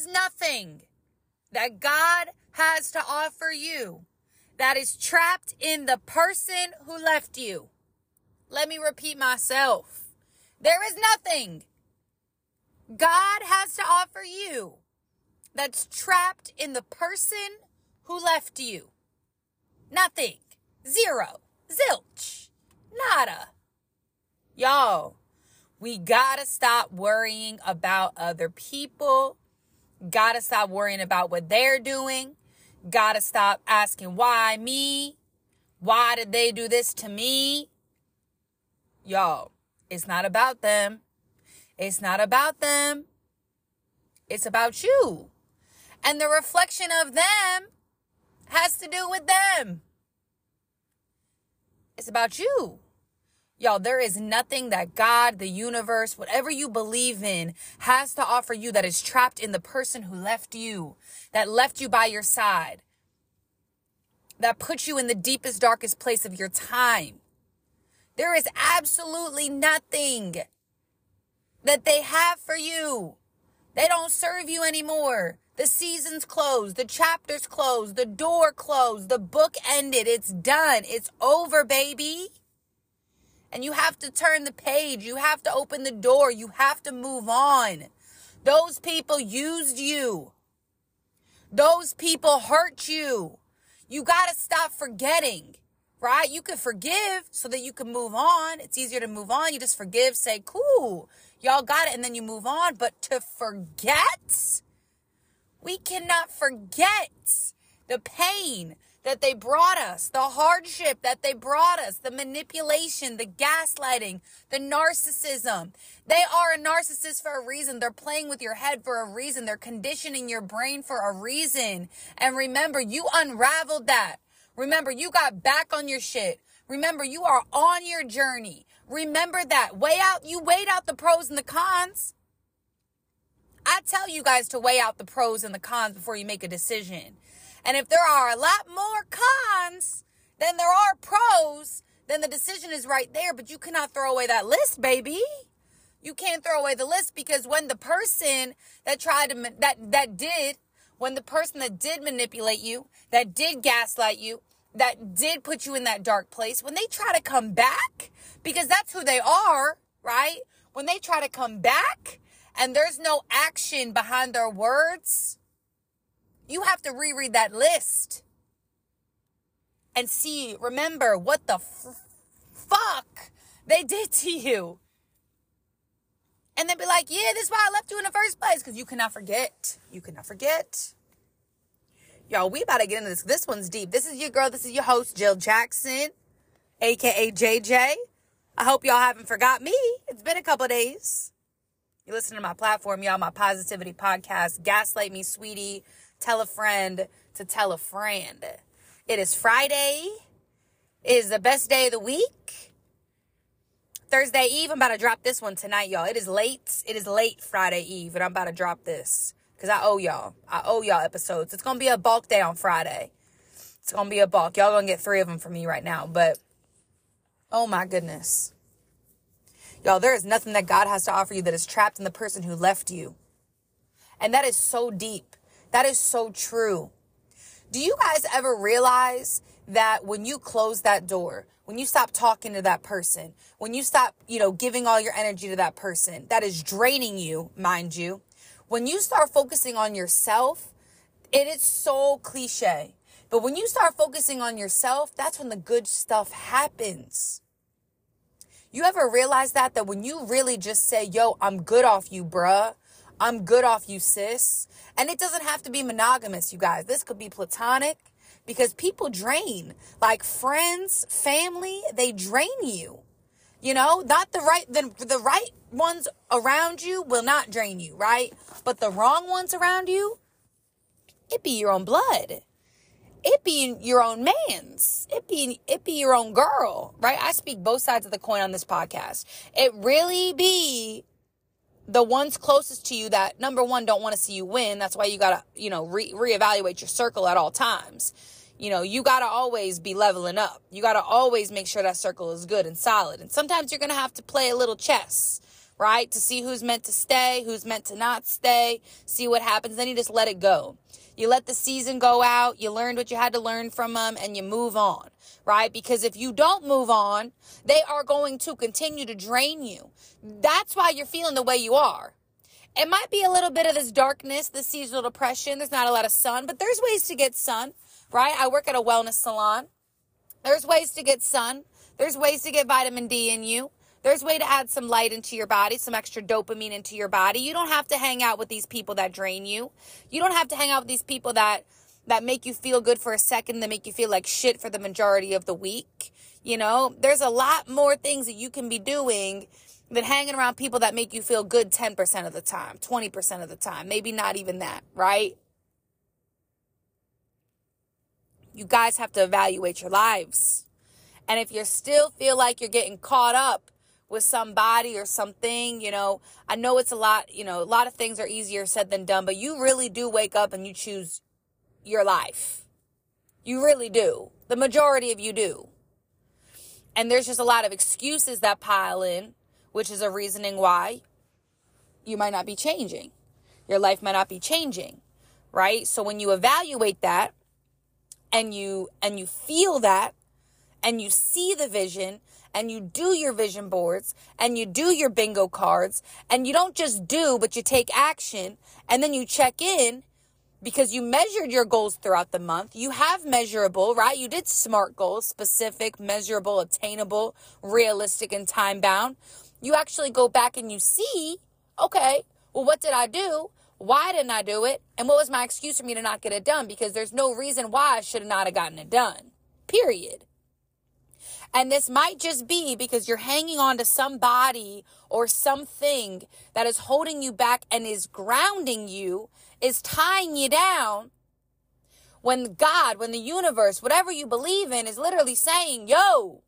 is nothing that God has to offer you that is trapped in the person who left you. Let me repeat myself. There is nothing God has to offer you that's trapped in the person who left you. Nothing. Zero. Zilch. Nada. Y'all, we gotta stop worrying about other people. Gotta stop worrying about what they're doing. Gotta stop asking why me? Why did they do this to me? Y'all, it's not about them. It's not about them. It's about you. And the reflection of them has to do with them. It's about you. Y'all, there is nothing that God, the universe, whatever you believe in, has to offer you that is trapped in the person who left you, that left you by your side, that put you in the deepest, darkest place of your time. There is absolutely nothing that they have for you. They don't serve you anymore. The season's closed, the chapter's closed, the door closed, the book ended. It's done. It's over, baby. And you have to turn the page. You have to open the door. You have to move on. Those people used you. Those people hurt you. You got to stop forgetting, right? You can forgive so that you can move on. It's easier to move on. You just forgive, say, cool, y'all got it, and then you move on. But to forget, we cannot forget the pain, that they brought us, the hardship that they brought us, the manipulation, the gaslighting, the narcissism. They are a narcissist for a reason. They're playing with your head for a reason. They're conditioning your brain for a reason. And remember, you unraveled that. Remember, you got back on your shit. Remember, you are on your journey. Remember that. Weigh out, you weighed out the pros and the cons. I tell you guys to weigh out the pros and the cons before you make a decision. And if there are a lot more cons than there are pros, then the decision is right there. But you cannot throw away that list, baby. You can't throw away the list because when the person that tried to, that, that did, when the person that did manipulate you, that did gaslight you, that did put you in that dark place, when they try to come back, because that's who they are, right? When they try to come back and there's no action behind their words, you have to reread that list and see, remember what the f- fuck they did to you. And then be like, yeah, this is why I left you in the first place. Because you cannot forget. You cannot forget. Y'all, we about to get into this. This one's deep. This is your girl. This is your host, Jill Jackson, aka JJ. I hope y'all haven't forgot me. It's been a couple days. You listen to my platform, y'all, my positivity podcast, Gaslight Me, Sweetie tell a friend to tell a friend. It is Friday. It is the best day of the week. Thursday Eve. I'm about to drop this one tonight, y'all. It is late. It is late Friday Eve, and I'm about to drop this because I owe y'all. I owe y'all episodes. It's gonna be a bulk day on Friday. It's gonna be a bulk. Y'all gonna get three of them from me right now, but oh my goodness. Y'all, there is nothing that God has to offer you that is trapped in the person who left you. And that is so deep. That is so true. Do you guys ever realize that when you close that door, when you stop talking to that person, when you stop, you know, giving all your energy to that person, that is draining you, mind you. When you start focusing on yourself, it is so cliche. But when you start focusing on yourself, that's when the good stuff happens. You ever realize that? That when you really just say, yo, I'm good off you, bruh. I'm good off you, sis. And it doesn't have to be monogamous, you guys. This could be platonic because people drain. Like friends, family, they drain you. You know, not the right, the, the right ones around you will not drain you, right? But the wrong ones around you, it be your own blood. It be your own man's. It be, it be your own girl, right? I speak both sides of the coin on this podcast. It really be the ones closest to you that number one don't want to see you win. That's why you gotta, you know, re- reevaluate your circle at all times. You know, you gotta always be leveling up. You gotta always make sure that circle is good and solid. And sometimes you're gonna have to play a little chess, right? To see who's meant to stay, who's meant to not stay, see what happens. Then you just let it go. You let the season go out, you learned what you had to learn from them, and you move on, right? Because if you don't move on, they are going to continue to drain you. That's why you're feeling the way you are. It might be a little bit of this darkness, this seasonal depression. There's not a lot of sun, but there's ways to get sun, right? I work at a wellness salon. There's ways to get sun. There's ways to get vitamin D in you. There's way to add some light into your body, some extra dopamine into your body. You don't have to hang out with these people that drain you. You don't have to hang out with these people that that make you feel good for a second, that make you feel like shit for the majority of the week. You know, there's a lot more things that you can be doing than hanging around people that make you feel good 10% of the time, 20% of the time, maybe not even that, right? You guys have to evaluate your lives. And if you still feel like you're getting caught up with somebody or something, you know, I know it's a lot, you know, a lot of things are easier said than done, but you really do wake up and you choose your life. You really do. The majority of you do. And there's just a lot of excuses that pile in, which is a reasoning why you might not be changing. Your life might not be changing, right? So when you evaluate that and you and you feel that and you see the vision and you do your vision boards and you do your bingo cards and you don't just do, but you take action and then you check in because you measured your goals throughout the month. You have measurable, right? You did SMART goals, specific, measurable, attainable, realistic, and time bound. You actually go back and you see, okay, well, what did I do? Why didn't I do it? And what was my excuse for me to not get it done? Because there's no reason why I should have not have gotten it done. Period. And this might just be because you're hanging on to somebody or something that is holding you back and is grounding you, is tying you down. When God, when the universe, whatever you believe in, is literally saying, yo,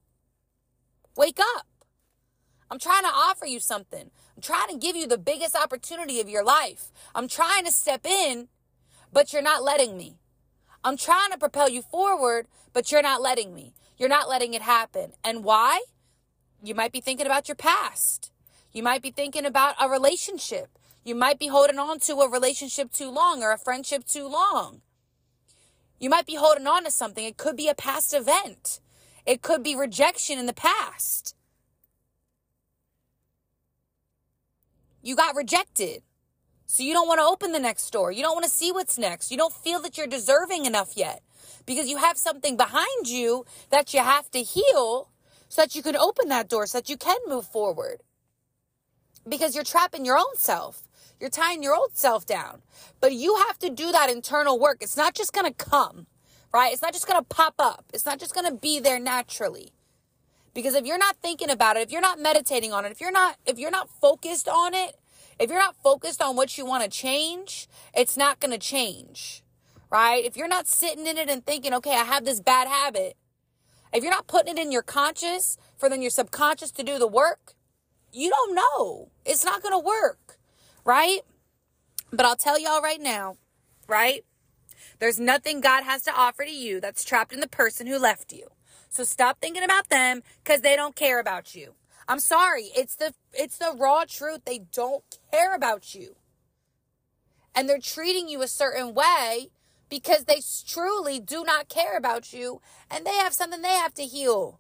wake up. I'm trying to offer you something. I'm trying to give you the biggest opportunity of your life. I'm trying to step in, but you're not letting me. I'm trying to propel you forward, but you're not letting me. You're not letting it happen. And why? You might be thinking about your past. You might be thinking about a relationship. You might be holding on to a relationship too long or a friendship too long. You might be holding on to something. It could be a past event. It could be rejection in the past. You got rejected. So you don't want to open the next door. You don't want to see what's next. You don't feel that you're deserving enough yet because you have something behind you that you have to heal so that you can open that door, so that you can move forward. Because you're trapping your own self. You're tying your old self down. But you have to do that internal work. It's not just going to come, right? It's not just going to pop up. It's not just going to be there naturally. Because if you're not thinking about it, if you're not meditating on it, if you're not if you're not focused on it, if you're not focused on what you want to change, it's not going to change right? If you're not sitting in it and thinking, okay, I have this bad habit, if you're not putting it in your conscious for then your subconscious to do the work, you don't know. It's not going to work, right? But I'll tell y'all right now, right? There's nothing God has to offer to you that's trapped in the person who left you. So stop thinking about them because they don't care about you. I'm sorry. It's the it's the raw truth. They don't care about you. And they're treating you a certain way because they truly do not care about you and they have something they have to heal.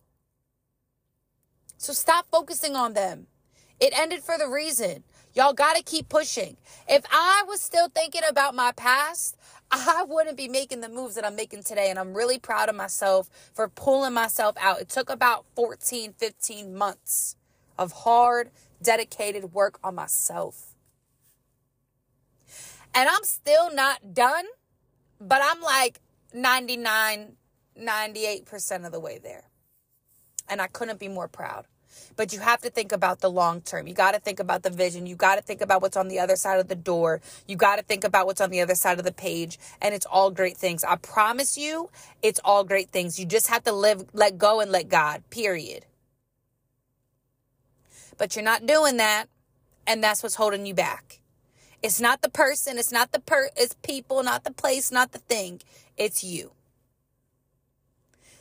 So stop focusing on them. It ended for the reason. Y'all got to keep pushing. If I was still thinking about my past, I wouldn't be making the moves that I'm making today. And I'm really proud of myself for pulling myself out. It took about 14, 15 months of hard, dedicated work on myself. And I'm still not done but I'm like 99, 98% of the way there. And I couldn't be more proud. But you have to think about the long term. You got to think about the vision. You got to think about what's on the other side of the door. You got to think about what's on the other side of the page. And it's all great things. I promise you, it's all great things. You just have to live, let go and let God, period. But you're not doing that. And that's what's holding you back. It's not the person, it's not the per it's people, not the place, not the thing. It's you.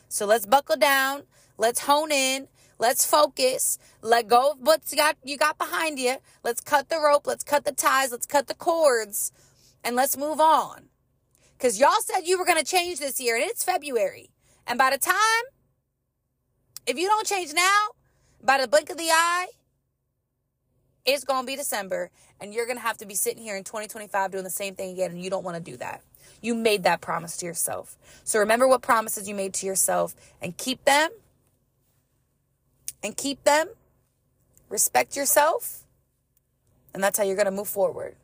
So let's buckle down, let's hone in, Let's focus. Let go of what you got, you got behind you. Let's cut the rope. Let's cut the ties. Let's cut the cords and let's move on. Because y'all said you were going to change this year and it's February. And by the time, if you don't change now, by the blink of the eye, it's going to be December and you're going to have to be sitting here in 2025 doing the same thing again and you don't want to do that. You made that promise to yourself. So remember what promises you made to yourself and keep them. And keep them. Respect yourself. And that's how you're going to move forward.